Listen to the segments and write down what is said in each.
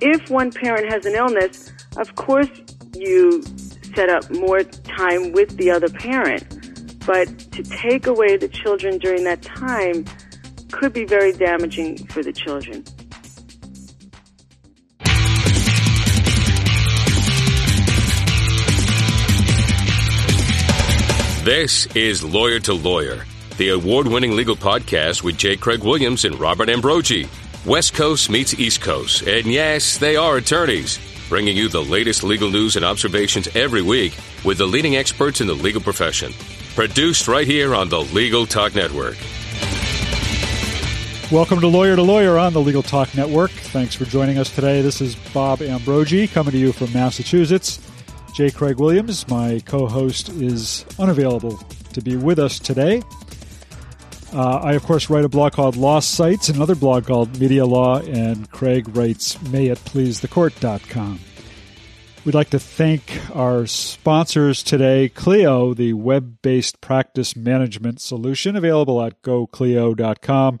if one parent has an illness, of course you set up more time with the other parent. But to take away the children during that time could be very damaging for the children. This is Lawyer to Lawyer, the award winning legal podcast with J. Craig Williams and Robert Ambrogi. West Coast meets East Coast, and yes, they are attorneys, bringing you the latest legal news and observations every week with the leading experts in the legal profession. Produced right here on the Legal Talk Network. Welcome to Lawyer to Lawyer on the Legal Talk Network. Thanks for joining us today. This is Bob Ambrogi coming to you from Massachusetts. J. Craig Williams, my co host, is unavailable to be with us today. Uh, I, of course, write a blog called LawSites, another blog called Media Law, and Craig writes May It Please the mayitpleasethecourt.com. We'd like to thank our sponsors today Clio, the web based practice management solution available at goclio.com.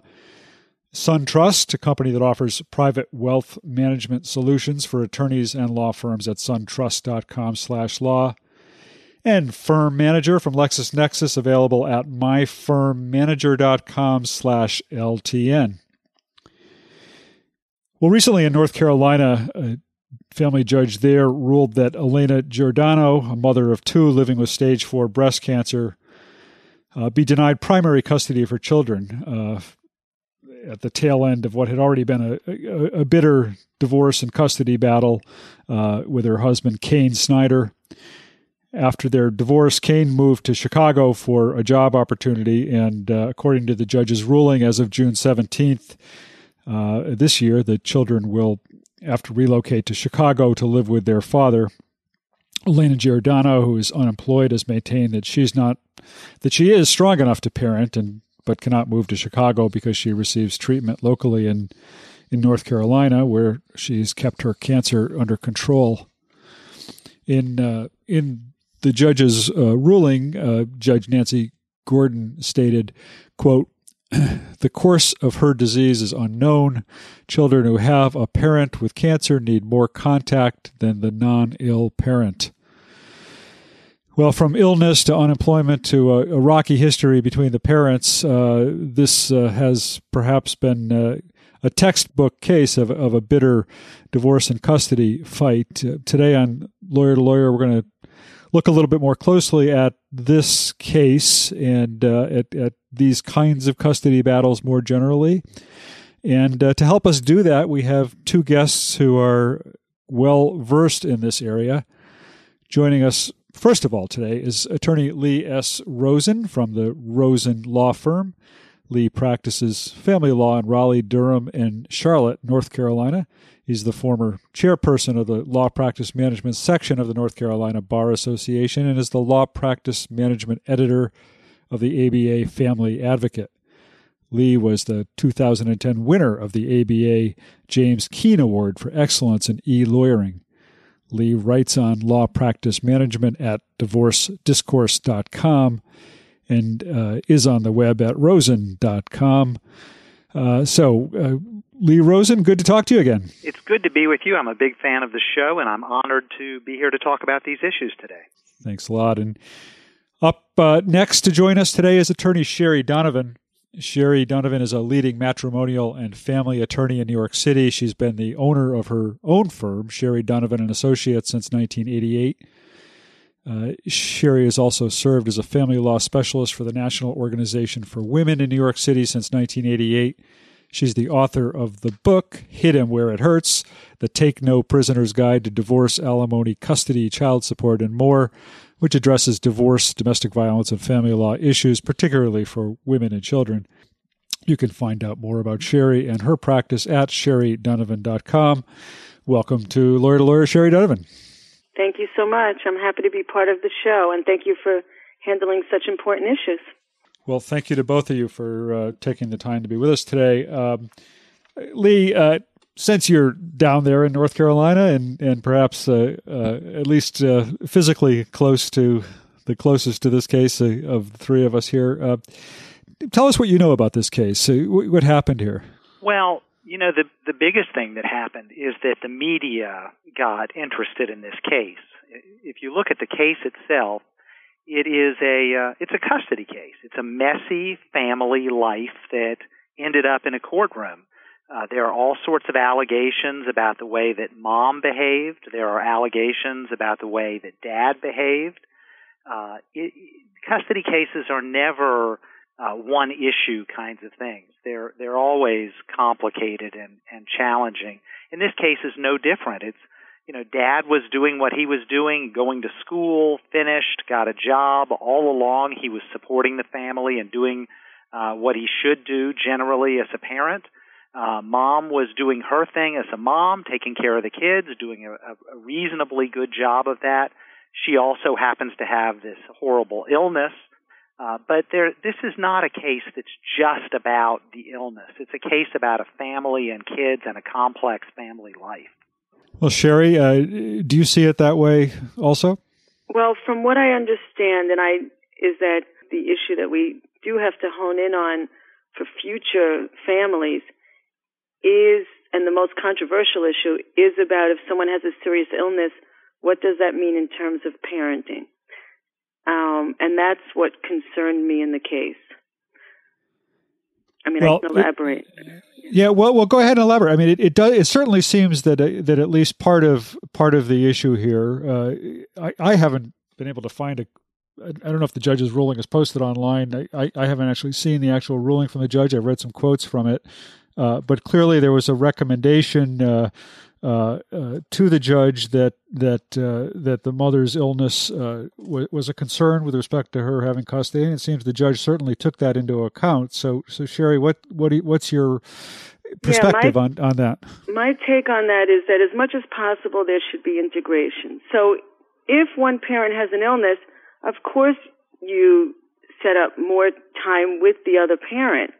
SunTrust, a company that offers private wealth management solutions for attorneys and law firms at suntrust.com/law and Firm Manager from LexisNexis available at myfirmmanager.com slash LTN. Well, recently in North Carolina, a family judge there ruled that Alaina Giordano, a mother of two living with stage four breast cancer, uh, be denied primary custody of her children uh, at the tail end of what had already been a, a, a bitter divorce and custody battle uh, with her husband, Kane Snyder. After their divorce, Kane moved to Chicago for a job opportunity, and uh, according to the judge's ruling, as of June 17th uh, this year, the children will have to relocate to Chicago to live with their father. Alaina Giordano, who is unemployed, has maintained that she's not that she is strong enough to parent and but cannot move to Chicago because she receives treatment locally in in North Carolina, where she's kept her cancer under control. In uh, in the judge's uh, ruling, uh, Judge Nancy Gordon stated, quote, the course of her disease is unknown. Children who have a parent with cancer need more contact than the non ill parent. Well, from illness to unemployment to a, a rocky history between the parents, uh, this uh, has perhaps been uh, a textbook case of, of a bitter divorce and custody fight. Uh, today on Lawyer to Lawyer, we're going to look a little bit more closely at this case and uh, at, at, these kinds of custody battles more generally. And uh, to help us do that, we have two guests who are well versed in this area. Joining us, first of all, today is attorney Lee S. Rosen from the Rosen Law Firm. Lee practices family law in Raleigh, Durham, and Charlotte, North Carolina. He's the former chairperson of the Law Practice Management section of the North Carolina Bar Association and is the Law Practice Management editor of the ABA Family Advocate. Lee was the 2010 winner of the ABA James Keane Award for Excellence in E Lawyering. Lee writes on law practice management at divorcediscourse.com and uh, is on the web at rosen.com. Uh, so, uh, Lee Rosen, good to talk to you again. It's good to be with you. I'm a big fan of the show, and I'm honored to be here to talk about these issues today. Thanks a lot. And up uh, next to join us today is attorney Sherry Donovan. Sherry Donovan is a leading matrimonial and family attorney in New York City. She's been the owner of her own firm, Sherry Donovan and Associates, since 1988. Uh, Sherry has also served as a family law specialist for the National Organization for Women in New York City since 1988 She's the author of the book, Hit Him Where It Hurts The Take No Prisoner's Guide to Divorce, Alimony, Custody, Child Support, and More, which addresses divorce, domestic violence, and family law issues, particularly for women and children. You can find out more about Sherry and her practice at sherrydonovan.com. Welcome to Lawyer to Lawyer, Sherry Donovan. Thank you so much. I'm happy to be part of the show, and thank you for handling such important issues. Well, thank you to both of you for uh, taking the time to be with us today. Um, Lee, uh, since you're down there in North Carolina and and perhaps uh, uh at least uh, physically close to the closest to this case uh, of the three of us here, tell us what you know about this case. what happened here? Well, You know, the the biggest thing that happened is that the media got interested in this case. If you look at the case itself, it is a uh, it's a custody case. It's a messy family life that ended up in a courtroom. Uh, there are all sorts of allegations about the way that mom behaved. There are allegations about the way that dad behaved. Uh, it, custody cases are never uh, one issue kinds of things. They're they're always complicated and and challenging. In this case, is no different. It's you know, dad was doing what he was doing, going to school, finished, got a job. All along, he was supporting the family and doing uh, what he should do generally as a parent. Uh, mom was doing her thing as a mom, taking care of the kids, doing a, a reasonably good job of that. She also happens to have this horrible illness. Uh, but there, this is not a case that's just about the illness. It's a case about a family and kids and a complex family life. Well, Sherry, uh, do you see it that way also? Well, from what I understand, and I is that the issue that we do have to hone in on for future families is, and the most controversial issue is about if someone has a serious illness, what does that mean in terms of parenting? Um, and that's what concerned me in the case. I mean, well, I can elaborate. It, yeah, well, well, go ahead and elaborate. I mean, it, it does. It certainly seems that uh, that at least part of part of the issue here, uh, I, I haven't been able to find a. I don't know if the judge's ruling is posted online. I, I, haven't actually seen the actual ruling from the judge. I've read some quotes from it, uh, but clearly there was a recommendation uh, to the judge that that uh, that the mother's illness uh, w- was a concern with respect to her having custody, and it seems the judge certainly took that into account. So, so Sherry, what what you, what's your perspective yeah, my, on on that? My take on that is that as much as possible, there should be integration. So, if one parent has an illness, of course you set up more time with the other parent,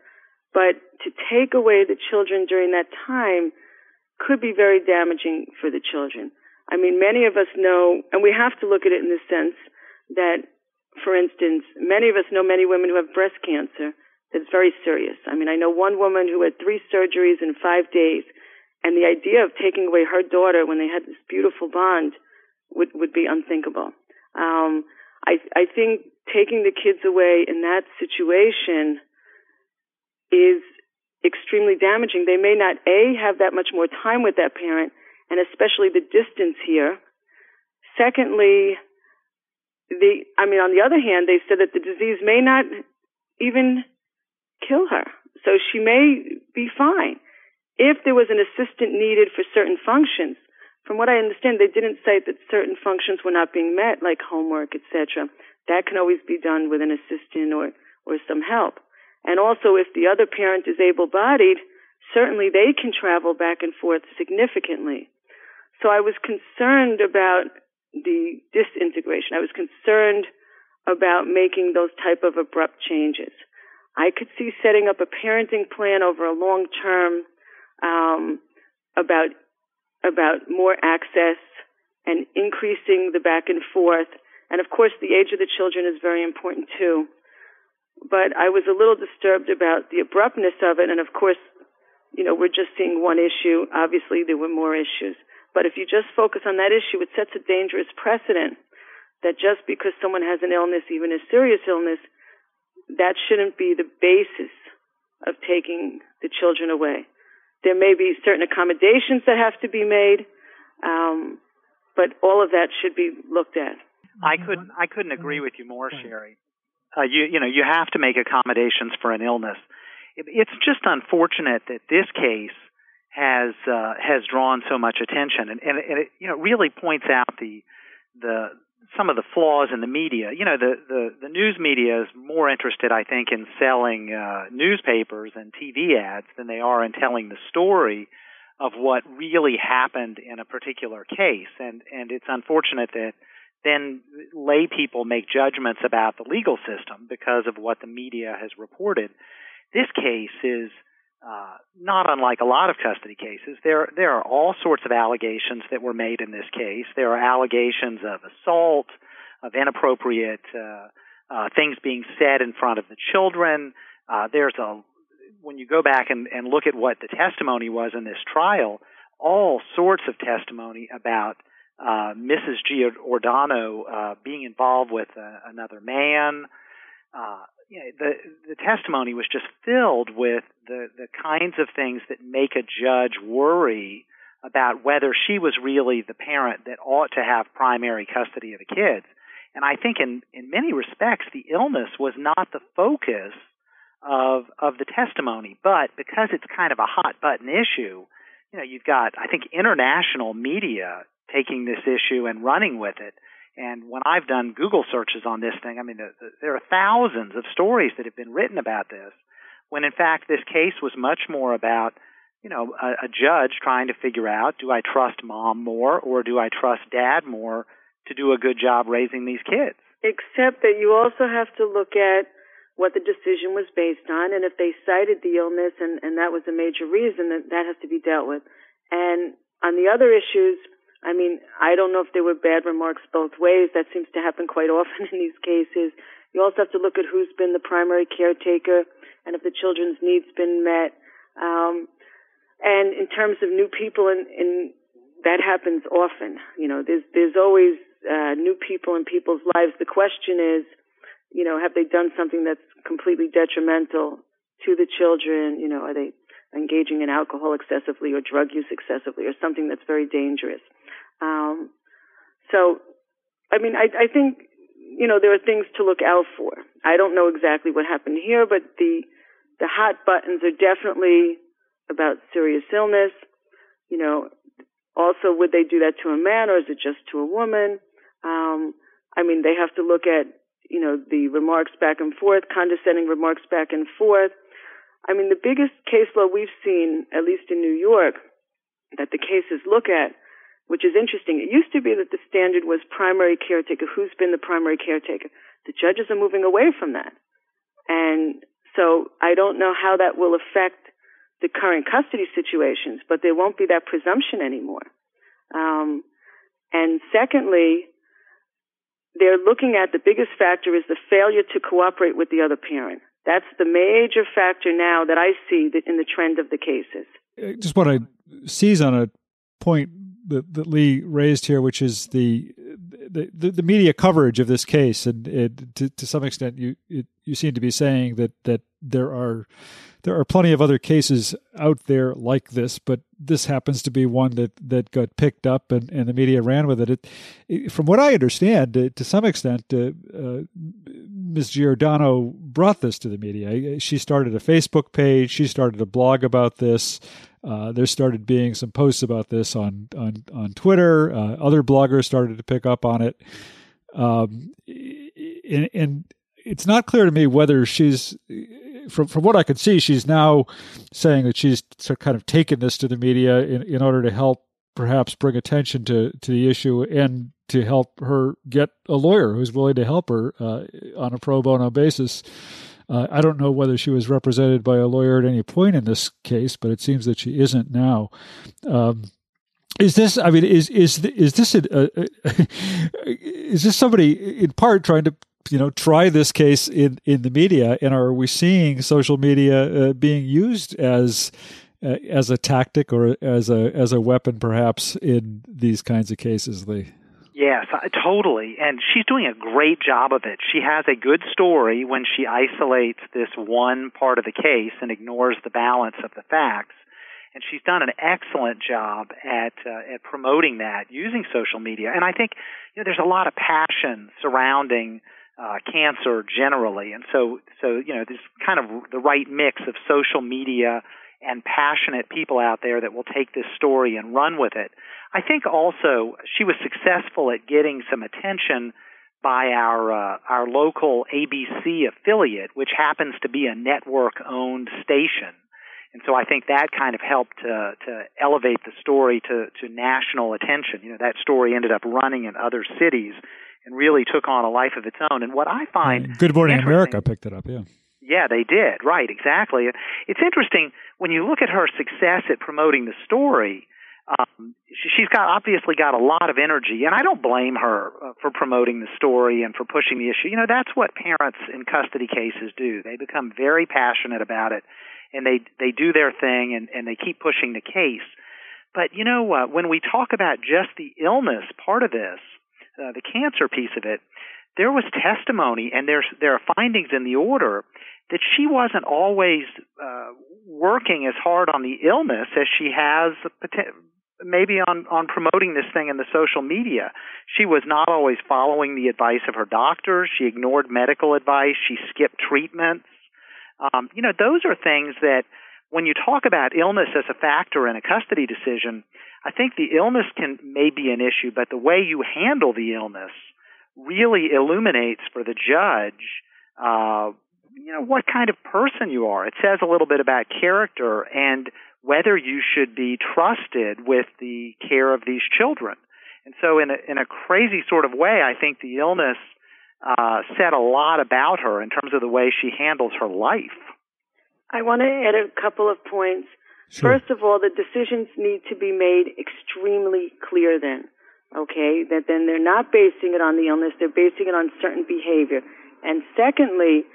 but to take away the children during that time could be very damaging for the children. I mean, many of us know, and we have to look at it in the sense that, for instance, many of us know many women who have breast cancer that's very serious. I mean, I know one woman who had three surgeries in five days, and the idea of taking away her daughter when they had this beautiful bond would, would be unthinkable. Um, I, I think taking the kids away in that situation is extremely damaging. They may not, A, have that much more time with that parent, and especially the distance here. Secondly, the, I mean, on the other hand, they said that the disease may not even kill her. So she may be fine. If there was an assistant needed for certain functions, from what I understand, they didn't say that certain functions were not being met, like homework, etc. That can always be done with an assistant or, or some help. And also, if the other parent is able bodied, certainly they can travel back and forth significantly. So I was concerned about the disintegration. I was concerned about making those type of abrupt changes. I could see setting up a parenting plan over a long term um, about about more access and increasing the back and forth. And of course, the age of the children is very important too but I was a little disturbed about the abruptness of it. And of course, you know, we're just seeing one issue. Obviously, there were more issues. But if you just focus on that issue, it sets a dangerous precedent that just because someone has an illness, even a serious illness, that shouldn't be the basis of taking the children away. There may be certain accommodations that have to be made, um, but all of that should be looked at. I couldn't I couldn't agree with you more, Sherry uh, you you know you have to make accommodations for an illness. It, it's just unfortunate that this case has uh, has drawn so much attention, and, and, and it you know really points out the the some of the flaws in the media. You know, the the, the news media is more interested, I think, in selling uh, newspapers and TV ads than they are in telling the story of what really happened in a particular case. And and it's unfortunate that then lay people make judgments about the legal system because of what the media has reported. This case is uh, not unlike a lot of custody cases. There, there are all sorts of allegations that were made in this case. There are allegations of assault, of inappropriate uh, uh, things being said in front of the children. Uh, there's a when you go back and, and look at what the testimony was in this trial, all sorts of testimony about uh, Mrs. Giordano uh, being involved with uh, another man. Uh, you know, the the testimony was just filled with the the kinds of things that make a judge worry about whether she was really the parent that ought to have primary custody of the kids. And I think in in many respects the illness was not the focus of of the testimony, but because it's kind of a hot button issue, you know, you've got I think international media taking this issue and running with it. And when I've done Google searches on this thing, I mean, the, the, there are thousands of stories that have been written about this, when in fact this case was much more about, you know, a, a judge trying to figure out, do I trust mom more or do I trust dad more to do a good job raising these kids? Except that you also have to look at what the decision was based on, and if they cited the illness and, and that was a major reason, then that has to be dealt with. And on the other issues, I mean, I don't know if there were bad remarks both ways. That seems to happen quite often in these cases. You also have to look at who's been the primary caretaker and if the children's needs been met. Um, and in terms of new people, in that happens often. You know, there's there's always uh, new people in people's lives. The question is, you know, have they done something that's completely detrimental to the children? You know, are they engaging in alcohol excessively or drug use excessively or something that's very dangerous? Um, so, I mean, I, I think, you know, there are things to look out for. I don't know exactly what happened here, but the, the hot buttons are definitely about serious illness. You know, also, would they do that to a man or is it just to a woman? Um, I mean, they have to look at, you know, the remarks back and forth, condescending remarks back and forth. I mean, the biggest case law we've seen, at least in New York, that the cases look at which is interesting. It used to be that the standard was primary caretaker. Who's been the primary caretaker? The judges are moving away from that. And so I don't know how that will affect the current custody situations, but there won't be that presumption anymore. Um, and secondly, they're looking at the biggest factor is the failure to cooperate with the other parent. That's the major factor now that I see in the trend of the cases. I just want to seize on a point that, that Lee raised here, which is the the, the media coverage of this case, and it, to, to some extent, you it, you seem to be saying that that there are there are plenty of other cases out there like this, but this happens to be one that, that got picked up and, and the media ran with it. it, it from what I understand, uh, to some extent, uh, uh, Ms. Giordano brought this to the media. She started a Facebook page, she started a blog about this. Uh, there started being some posts about this on on on Twitter. Uh, other bloggers started to pick up on it, um, and, and, it's not clear to me whether she's from from what I can see, she's now saying that she's kind of taken this to the media in, in order to help perhaps bring attention to to the issue and to help her get a lawyer who's willing to help her uh, on a pro bono basis. Uh, I don't know whether she was represented by a lawyer at any point in this case, but it seems that she isn't now. Um, is this? I mean, is is is this a, a, a, is this somebody in part trying to you know try this case in in the media, and are we seeing social media uh, being used as uh, as a tactic or as a as a weapon, perhaps in these kinds of cases, Lee? Yes, totally. And she's doing a great job of it. She has a good story when she isolates this one part of the case and ignores the balance of the facts. And she's done an excellent job at uh, at promoting that using social media. And I think you know there's a lot of passion surrounding uh, cancer generally, and so so you know there's kind of the right mix of social media and passionate people out there that will take this story and run with it. I think also she was successful at getting some attention by our uh, our local ABC affiliate, which happens to be a network-owned station. And so I think that kind of helped to, to elevate the story to, to national attention. You know, that story ended up running in other cities and really took on a life of its own. And what I find Good Morning America picked it up, yeah. Yeah, they did. Right, exactly. It's interesting when you look at her success at promoting the story um, she's got obviously got a lot of energy, and I don't blame her uh, for promoting the story and for pushing the issue. You know, that's what parents in custody cases do. They become very passionate about it, and they they do their thing and and they keep pushing the case. But you know, uh, when we talk about just the illness part of this, uh, the cancer piece of it, there was testimony and there's there are findings in the order that she wasn't always uh, working as hard on the illness as she has maybe on on promoting this thing in the social media. She was not always following the advice of her doctors. She ignored medical advice. She skipped treatments. Um, you know, those are things that when you talk about illness as a factor in a custody decision, I think the illness can may be an issue, but the way you handle the illness really illuminates for the judge, uh, you know, what kind of person you are. It says a little bit about character and whether you should be trusted with the care of these children. And so, in a, in a crazy sort of way, I think the illness uh, said a lot about her in terms of the way she handles her life. I want to add a couple of points. Sure. First of all, the decisions need to be made extremely clear then. Okay? That then they're not basing it on the illness, they're basing it on certain behavior. And secondly,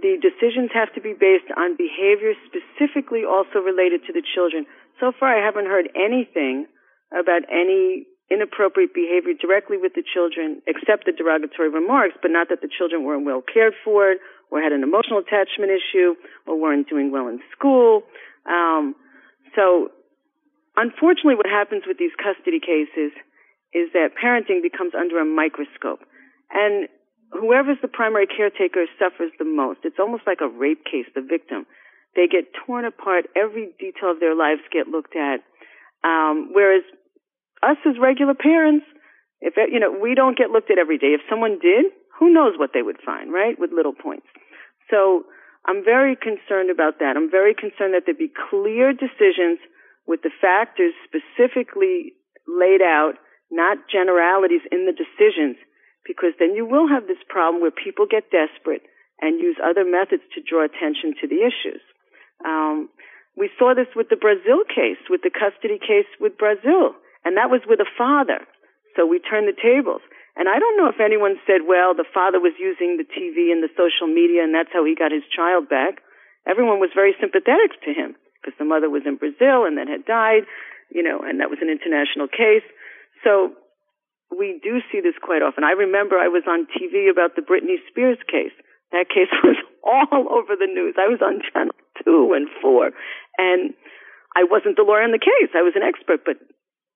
the decisions have to be based on behavior specifically also related to the children. So far, I haven't heard anything about any inappropriate behavior directly with the children, except the derogatory remarks, but not that the children weren't well cared for or had an emotional attachment issue or weren't doing well in school. Um, so, unfortunately, what happens with these custody cases is that parenting becomes under a microscope. And whoever's the primary caretaker suffers the most. It's almost like a rape case, the victim. They get torn apart. Every detail of their lives get looked at. Um, whereas us as regular parents, if you know, we don't get looked at every day. If someone did, who knows what they would find, right? With little points. So I'm very concerned about that. I'm very concerned that there be clear decisions with the factors specifically laid out, not generalities in the decisions because then you will have this problem where people get desperate and use other methods to draw attention to the issues. Um, we saw this with the Brazil case, with the custody case with Brazil, and that was with a father. So we turned the tables. And I don't know if anyone said, well, the father was using the TV and the social media and that's how he got his child back. Everyone was very sympathetic to him because the mother was in Brazil and then had died, you know, and that was an international case. So we do see this quite often. I remember I was on TV about the Britney Spears case. That case was all over the news. I was on channel two and four, and I wasn't the lawyer in the case. I was an expert, but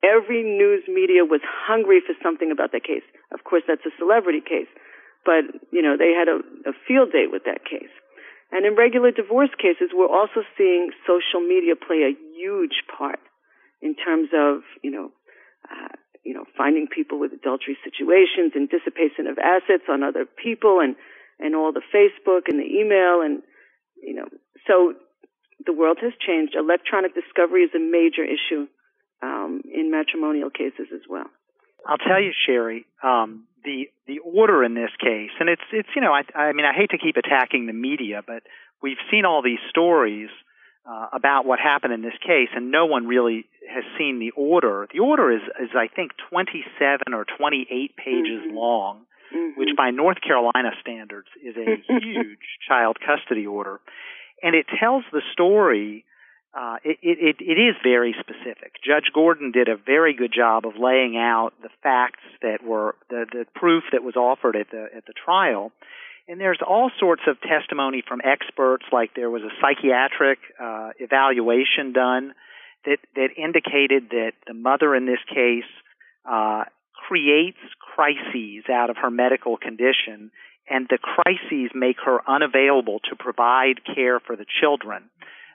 every news media was hungry for something about that case. Of course, that's a celebrity case, but you know they had a, a field day with that case. And in regular divorce cases, we're also seeing social media play a huge part in terms of you know. Uh, you know, finding people with adultery situations and dissipation of assets on other people and, and all the Facebook and the email and, you know, so the world has changed. Electronic discovery is a major issue um, in matrimonial cases as well. I'll tell you, Sherry, um, the the order in this case, and it's it's you know I I mean I hate to keep attacking the media, but we've seen all these stories uh, about what happened in this case, and no one really has seen the order. The order is, is I think, 27 or 28 pages mm-hmm. long, mm-hmm. which by North Carolina standards is a huge child custody order, and it tells the story. Uh, it, it, it is very specific. Judge Gordon did a very good job of laying out the facts that were the, the proof that was offered at the at the trial, and there's all sorts of testimony from experts, like there was a psychiatric uh, evaluation done that, that indicated that the mother in this case uh, creates crises out of her medical condition, and the crises make her unavailable to provide care for the children.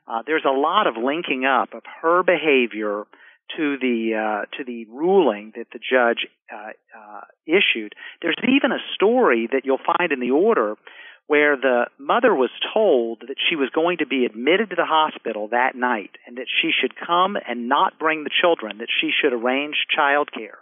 Uh, there's a lot of linking up of her behavior to the uh, to the ruling that the judge uh, uh, issued. There's even a story that you'll find in the order where the mother was told that she was going to be admitted to the hospital that night and that she should come and not bring the children, that she should arrange child care.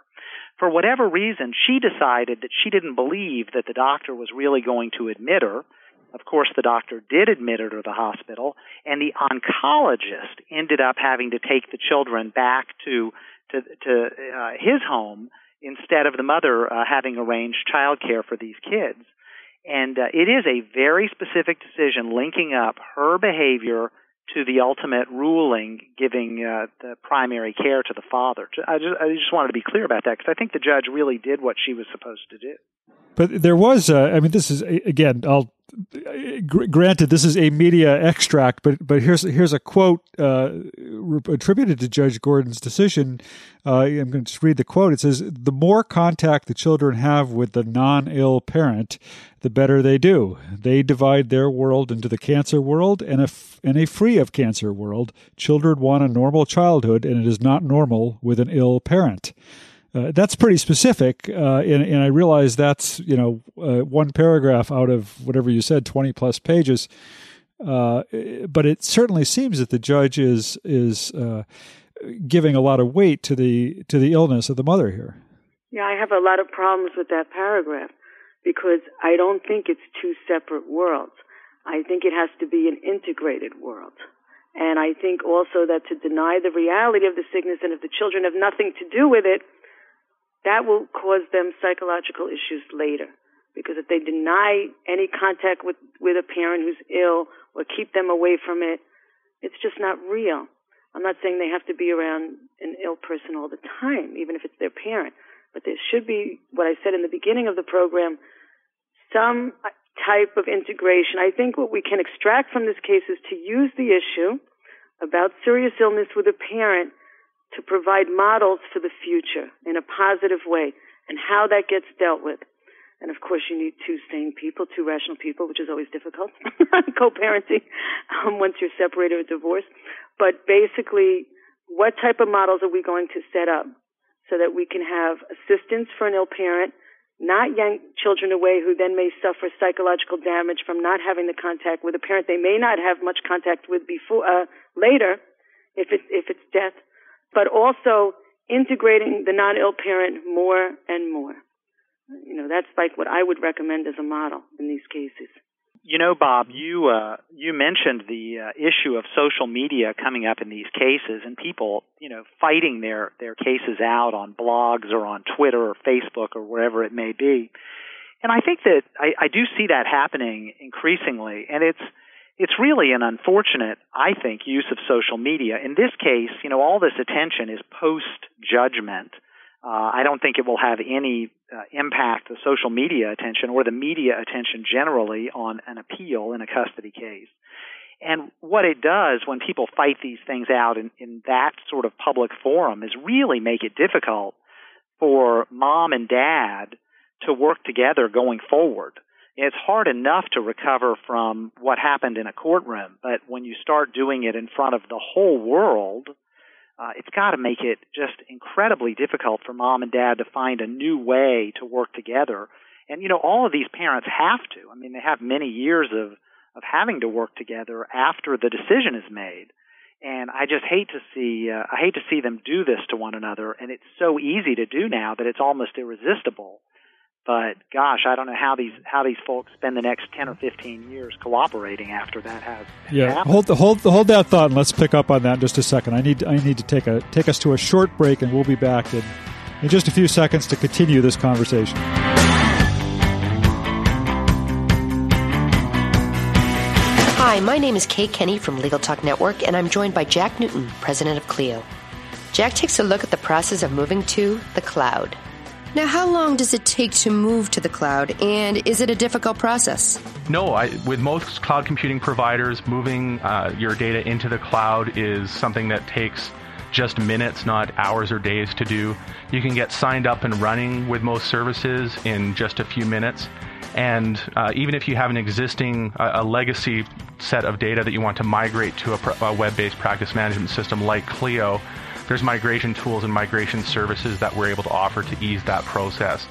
For whatever reason, she decided that she didn't believe that the doctor was really going to admit her of course, the doctor did admit her to the hospital, and the oncologist ended up having to take the children back to to, to uh, his home instead of the mother uh, having arranged child care for these kids. And uh, it is a very specific decision linking up her behavior to the ultimate ruling giving uh, the primary care to the father. I just, I just wanted to be clear about that because I think the judge really did what she was supposed to do. But there was, uh, I mean, this is again, I'll granted this is a media extract, but but here's here's a quote uh, attributed to Judge Gordon's decision. Uh, I'm going to just read the quote. It says, "The more contact the children have with the non-ill parent, the better they do. They divide their world into the cancer world and a and a free of cancer world. Children want a normal childhood, and it is not normal with an ill parent." Uh, that's pretty specific, uh, and, and, I realize that's you know uh, one paragraph out of whatever you said, twenty plus pages. Uh, but it certainly seems that the judge is is uh, giving a lot of weight to the to the illness of the mother here. Yeah, I have a lot of problems with that paragraph because I don't think it's two separate worlds. I think it has to be an integrated world. And I think also that to deny the reality of the sickness and if the children have nothing to do with it, that will cause them psychological issues later. Because if they deny any contact with, with a parent who's ill or keep them away from it, it's just not real. I'm not saying they have to be around an ill person all the time, even if it's their parent. But there should be, what I said in the beginning of the program, some type of integration. I think what we can extract from this case is to use the issue about serious illness with a parent to provide models for the future in a positive way and how that gets dealt with. And of course, you need two sane people, two rational people, which is always difficult, co-parenting, um, once you're separated or divorced. But basically, what type of models are we going to set up so that we can have assistance for an ill parent, not yank children away who then may suffer psychological damage from not having the contact with a parent they may not have much contact with before, uh, later, if it's, if it's death, but also integrating the non-ill parent more and more. You know, that's like what I would recommend as a model in these cases. You know, Bob, you uh, you mentioned the uh, issue of social media coming up in these cases, and people, you know, fighting their their cases out on blogs or on Twitter or Facebook or wherever it may be. And I think that I, I do see that happening increasingly, and it's it's really an unfortunate, I think, use of social media. In this case, you know, all this attention is post judgment. Uh, I don't think it will have any uh, impact, the social media attention or the media attention generally on an appeal in a custody case. And what it does when people fight these things out in, in that sort of public forum is really make it difficult for mom and dad to work together going forward it's hard enough to recover from what happened in a courtroom, but when you start doing it in front of the whole world, uh, it's got to make it just incredibly difficult for mom and dad to find a new way to work together. And you know, all of these parents have to. I mean, they have many years of of having to work together after the decision is made. And I just hate to see uh, I hate to see them do this to one another. And it's so easy to do now that it's almost irresistible. But gosh, I don't know how these how these folks spend the next ten or fifteen years cooperating after that has. Yeah, happened. hold hold hold that thought, and let's pick up on that in just a second. I need I need to take a take us to a short break, and we'll be back in in just a few seconds to continue this conversation. Hi, my name is Kate Kenny from Legal Talk Network, and I'm joined by Jack Newton, president of Clio. Jack takes a look at the process of moving to the cloud. Now, how long does it take to move to the cloud, and is it a difficult process? No, I, with most cloud computing providers, moving uh, your data into the cloud is something that takes just minutes, not hours or days to do. You can get signed up and running with most services in just a few minutes. And uh, even if you have an existing, uh, a legacy set of data that you want to migrate to a, a web based practice management system like Clio, there's migration tools and migration services that we're able to offer to ease that process.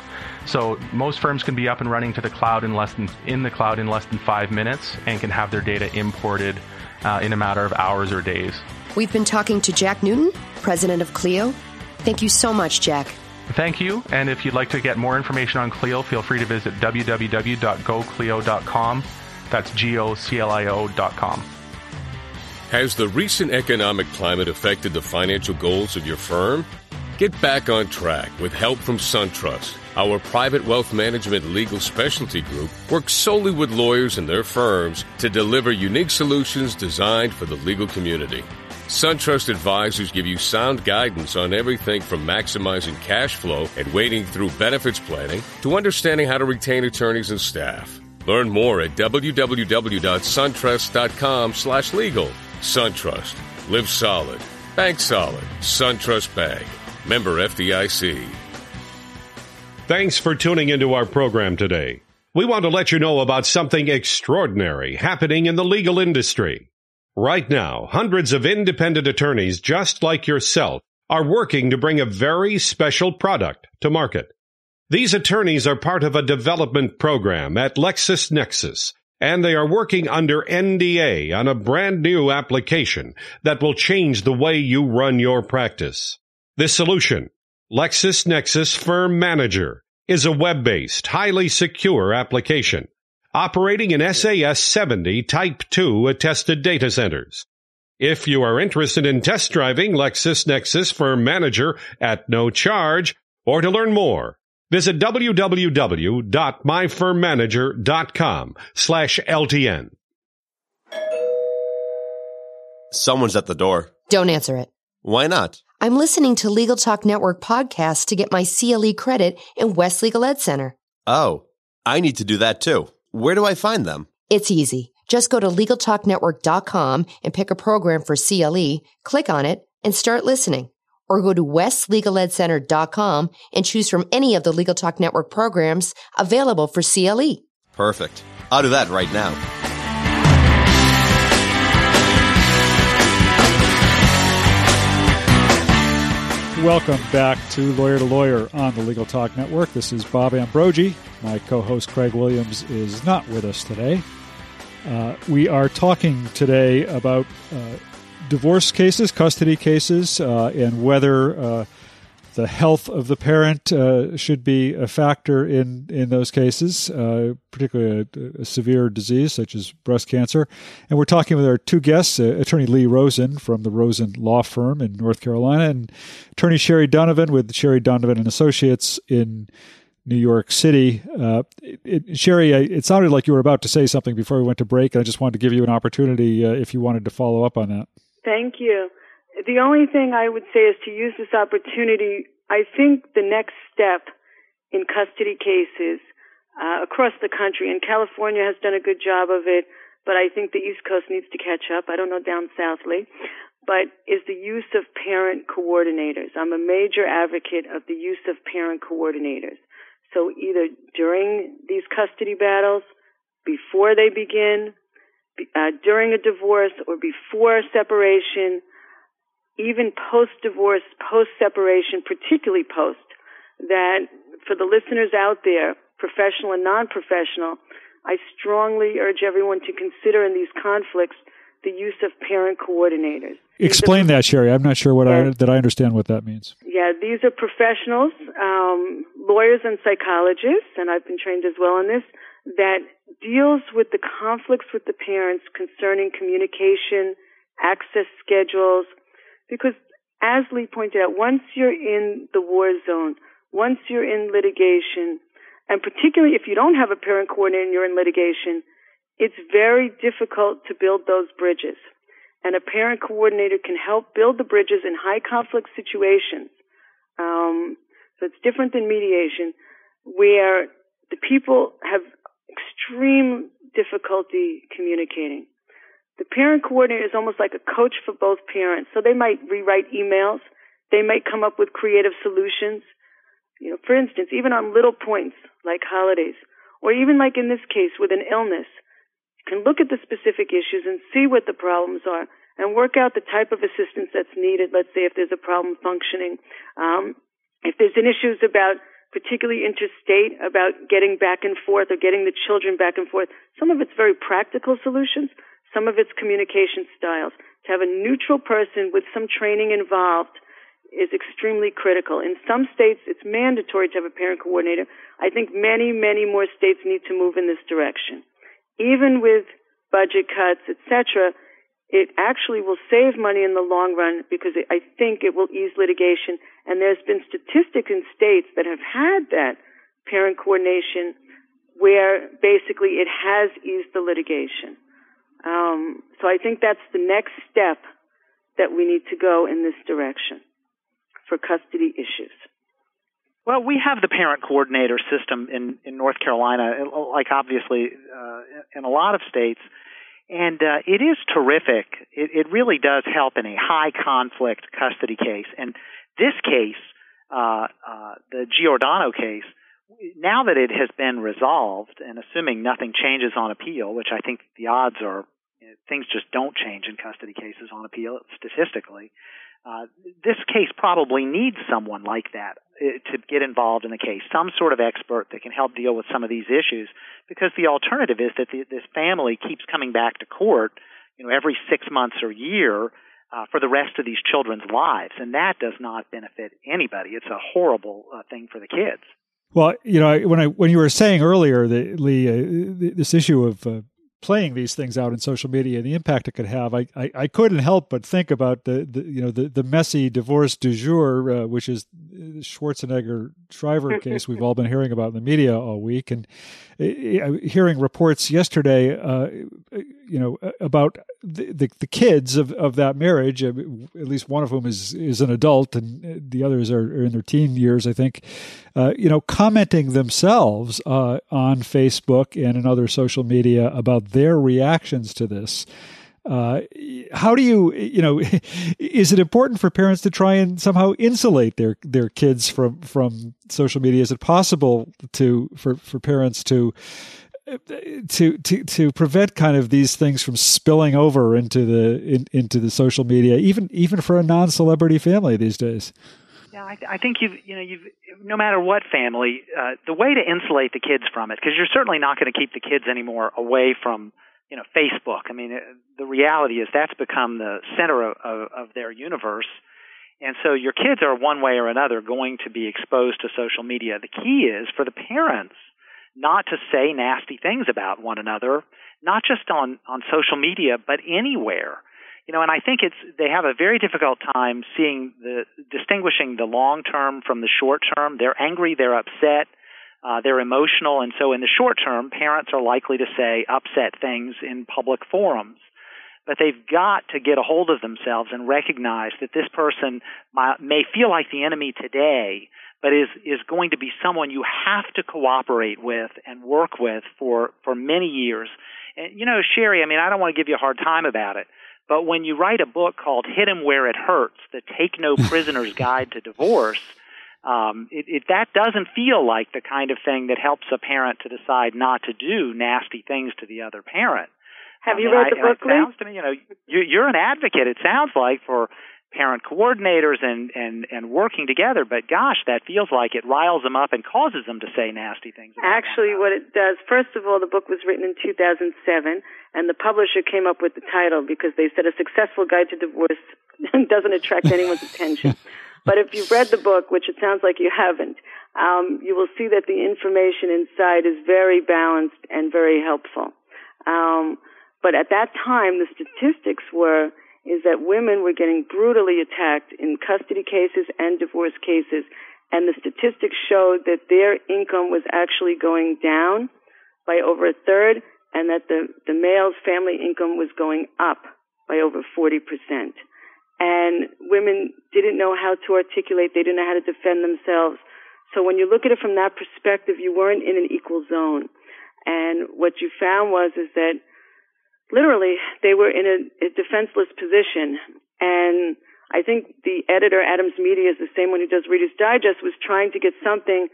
So most firms can be up and running to the cloud in less than in the cloud in less than five minutes and can have their data imported uh, in a matter of hours or days. We've been talking to Jack Newton, president of Clio. Thank you so much, Jack. Thank you. And if you'd like to get more information on Clio, feel free to visit www.goclio.com. That's G O C L I O.com. Has the recent economic climate affected the financial goals of your firm? Get back on track with help from SunTrust. Our private wealth management legal specialty group works solely with lawyers and their firms to deliver unique solutions designed for the legal community. SunTrust advisors give you sound guidance on everything from maximizing cash flow and wading through benefits planning to understanding how to retain attorneys and staff. Learn more at www.suntrust.com slash legal. SunTrust. Live solid. Bank solid. SunTrust Bank. Member FDIC. Thanks for tuning into our program today. We want to let you know about something extraordinary happening in the legal industry. Right now, hundreds of independent attorneys just like yourself are working to bring a very special product to market. These attorneys are part of a development program at LexisNexis, and they are working under NDA on a brand new application that will change the way you run your practice. This solution, LexisNexis Firm Manager, is a web-based, highly secure application operating in SAS 70 Type 2 attested data centers. If you are interested in test driving LexisNexis Firm Manager at no charge, or to learn more, visit www.myfirmmanager.com slash LTN. Someone's at the door. Don't answer it. Why not? I'm listening to Legal Talk Network podcast to get my CLE credit in West Legal Ed Center. Oh, I need to do that too. Where do I find them? It's easy. Just go to LegalTalkNetwork.com and pick a program for CLE, click on it, and start listening. Or go to WestLegalEdCenter.com and choose from any of the Legal Talk Network programs available for CLE. Perfect. I'll do that right now. Welcome back to Lawyer to Lawyer on the Legal Talk Network. This is Bob Ambrogi. My co host Craig Williams is not with us today. Uh, we are talking today about uh, divorce cases, custody cases, uh, and whether uh, the health of the parent uh, should be a factor in, in those cases, uh, particularly a, a, severe disease such as breast cancer. And we're talking with our two guests, uh, Attorney Lee Rosen from the Rosen Law Firm in North Carolina, and Attorney Sherry Donovan with Sherry Donovan and Associates in New York City. Uh, it, it, Sherry, it sounded like you were about to say something before we went to break, and I just wanted to give you an opportunity if you wanted to follow up on that. Thank you. The only thing I would say is to use this opportunity. I think the next step in custody cases uh, across the country, and California has done a good job of it, but I think the East Coast needs to catch up. I don't know down southly, but is the use of parent coordinators. I'm a major advocate of the use of parent coordinators. So either during these custody battles, before they begin, uh, during a divorce, or before separation, even post divorce, post separation, particularly post, that for the listeners out there, professional and non professional, I strongly urge everyone to consider in these conflicts the use of parent coordinators. Explain that, Sherry. I'm not sure what I, that I understand what that means. Yeah, these are professionals, um, lawyers and psychologists, and I've been trained as well in this, that deals with the conflicts with the parents concerning communication, access schedules, because as Lee pointed out, once you're in the war zone, once you're in litigation, and particularly if you don't have a parent coordinator and you're in litigation, it's very difficult to build those bridges. And a parent coordinator can help build the bridges in high conflict situations. Um, so it's different than mediation, where the people have extreme difficulty communicating. The parent coordinator is almost like a coach for both parents. So they might rewrite emails. They might come up with creative solutions. You know, for instance, even on little points like holidays, or even like in this case with an illness, you can look at the specific issues and see what the problems are and work out the type of assistance that's needed. Let's say if there's a problem functioning, um, if there's an issues about particularly interstate about getting back and forth or getting the children back and forth. Some of it's very practical solutions some of its communication styles. To have a neutral person with some training involved is extremely critical. In some states, it's mandatory to have a parent coordinator. I think many, many more states need to move in this direction. Even with budget cuts, etc., it actually will save money in the long run because it, I think it will ease litigation. And there's been statistics in states that have had that parent coordination where basically it has eased the litigation. Um, so I think that's the next step that we need to go in this direction for custody issues. Well, we have the parent coordinator system in, in North Carolina, like obviously uh, in a lot of states, and uh, it is terrific. It, it really does help in a high conflict custody case. And this case, uh, uh, the Giordano case, now that it has been resolved, and assuming nothing changes on appeal, which I think the odds are things just don't change in custody cases on appeal statistically. Uh, this case probably needs someone like that to get involved in the case, some sort of expert that can help deal with some of these issues. Because the alternative is that the, this family keeps coming back to court, you know, every six months or year uh, for the rest of these children's lives, and that does not benefit anybody. It's a horrible uh, thing for the kids. Well, you know, when I when you were saying earlier, the, Lee, uh, this issue of uh, playing these things out in social media and the impact it could have, I, I, I couldn't help but think about the, the you know the, the messy divorce du jour, uh, which is the Schwarzenegger Shriver case we've all been hearing about in the media all week, and uh, hearing reports yesterday, uh, you know, about the, the, the kids of, of that marriage. Uh, at least one of whom is is an adult, and the others are, are in their teen years, I think. Uh, you know, commenting themselves uh, on Facebook and in other social media about their reactions to this. Uh, how do you, you know, is it important for parents to try and somehow insulate their their kids from from social media? Is it possible to for for parents to to to to prevent kind of these things from spilling over into the in, into the social media, even even for a non celebrity family these days? Yeah, I, I think you've you know you've no matter what family, uh, the way to insulate the kids from it because you're certainly not going to keep the kids anymore away from you know Facebook. I mean, uh, the reality is that's become the center of, of, of their universe, and so your kids are one way or another going to be exposed to social media. The key is for the parents not to say nasty things about one another, not just on on social media but anywhere you know, and I think it's they have a very difficult time seeing the distinguishing the long term from the short term. They're angry, they're upset, uh, they're emotional, and so in the short term, parents are likely to say upset things in public forums. But they've got to get a hold of themselves and recognize that this person may feel like the enemy today, but is is going to be someone you have to cooperate with and work with for for many years. And you know, Sherry, I mean, I don't want to give you a hard time about it but when you write a book called "Hit Hit 'em Where It Hurts, the Take No Prisoner's Guide to Divorce, um, it, it, that doesn't feel like the kind of thing that helps a parent to decide not to do nasty things to the other parent. Have I you mean, read the book, It sounds to me, you know, you, you're an advocate. It sounds like for parent coordinators and, and, and working together, but gosh, that feels like it riles them up and causes them to say nasty things. Actually, what it does, first of all, the book was written in 2007, and the publisher came up with the title because they said a successful guide to divorce doesn't attract anyone's attention. But if you've read the book, which it sounds like you haven't, um, you will see that the information inside is very balanced and very helpful. Um, but at that time, the statistics were is that women were getting brutally attacked in custody cases and divorce cases, and the statistics showed that their income was actually going down by over a third, and that the, the male's family income was going up by over 40%. And women didn't know how to articulate, they didn't know how to defend themselves. So when you look at it from that perspective, you weren't in an equal zone. And what you found was is that literally they were in a, a defenseless position and I think the editor, Adams Media, is the same one who does Reader's Digest, was trying to get something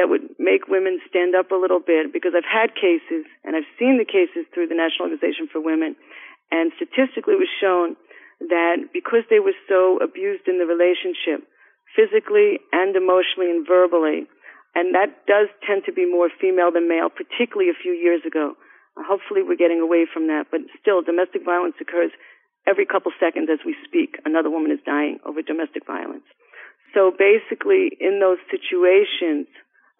that would make women stand up a little bit because I've had cases and I've seen the cases through the National Organization for Women and statistically it was shown that because they were so abused in the relationship, physically and emotionally and verbally, and that does tend to be more female than male, particularly a few years ago. Hopefully, we're getting away from that, but still, domestic violence occurs every couple seconds as we speak. Another woman is dying over domestic violence. So basically, in those situations,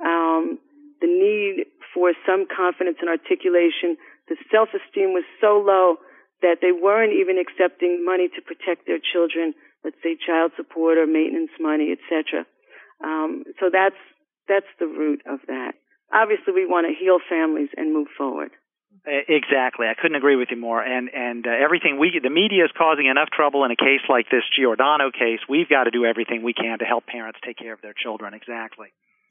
um, the need for some confidence and articulation, the self-esteem was so low that they weren't even accepting money to protect their children, let's say child support or maintenance money, etc. Um, so that's that's the root of that. Obviously, we want to heal families and move forward. Exactly, I couldn't agree with you more. And and uh, everything we the media is causing enough trouble in a case like this Giordano case. We've got to do everything we can to help parents take care of their children. Exactly.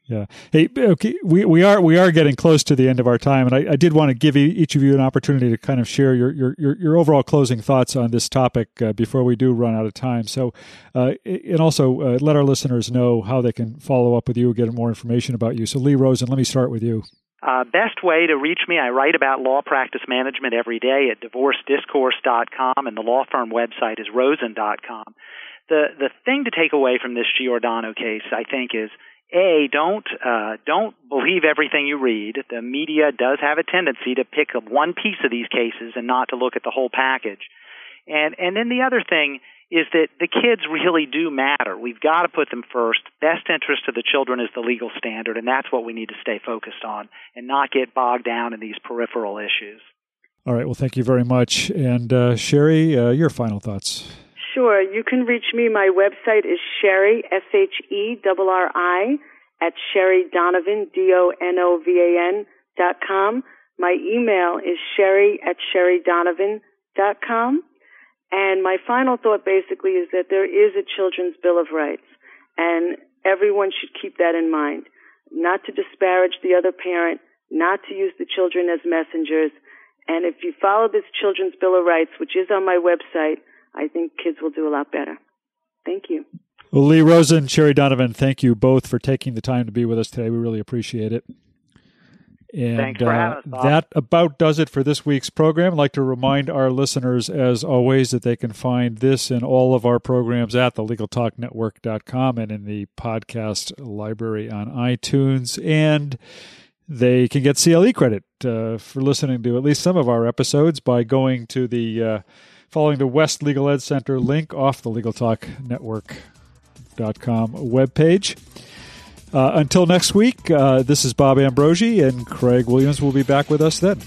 Yeah. Hey, okay, we, we are we are getting close to the end of our time, and I, I did want to give each of you an opportunity to kind of share your your your, your overall closing thoughts on this topic uh, before we do run out of time. So, uh, and also uh, let our listeners know how they can follow up with you, get more information about you. So, Lee Rosen, let me start with you. Uh, best way to reach me, I write about law practice management every day at divorcediscourse.com, and the law firm website is rosen.com. The the thing to take away from this Giordano case, I think, is a don't uh, don't believe everything you read. The media does have a tendency to pick up one piece of these cases and not to look at the whole package. And and then the other thing is that the kids really do matter. We've got to put them first. Best interest of the children is the legal standard, and that's what we need to stay focused on and not get bogged down in these peripheral issues. All right. Well, thank you very much. And uh, Sherry, uh, your final thoughts. Sure. You can reach me. My website is Sherry, S H E R R I, at Sherry Donovan, D O N O V A N dot com. My email is Sherry at SherryDonovan dot com. And my final thought basically is that there is a Children's Bill of Rights, and everyone should keep that in mind. Not to disparage the other parent, not to use the children as messengers. And if you follow this Children's Bill of Rights, which is on my website, I think kids will do a lot better. Thank you. Well, Lee Rosen, Sherry Donovan, thank you both for taking the time to be with us today. We really appreciate it. And uh, us, that about does it for this week's program. I'd like to remind our listeners, as always, that they can find this and all of our programs at thelegaltalknetwork.com and in the podcast library on iTunes. And they can get CLE credit uh, for listening to at least some of our episodes by going to the uh, following the West Legal Ed Center link off the LegalTalkNetwork.com webpage. Uh, until next week, uh, this is Bob Ambrogi, and Craig Williams will be back with us then.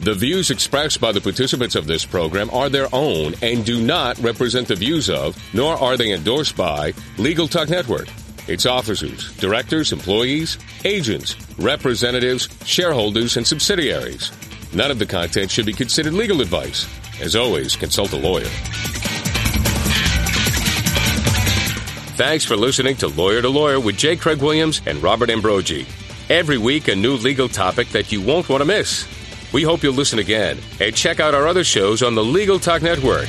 The views expressed by the participants of this program are their own and do not represent the views of, nor are they endorsed by, Legal Talk Network, its officers, directors, employees, agents, representatives, shareholders, and subsidiaries. None of the content should be considered legal advice. As always, consult a lawyer. Thanks for listening to Lawyer to Lawyer with J. Craig Williams and Robert Ambrogi. Every week, a new legal topic that you won't want to miss. We hope you'll listen again and check out our other shows on the Legal Talk Network.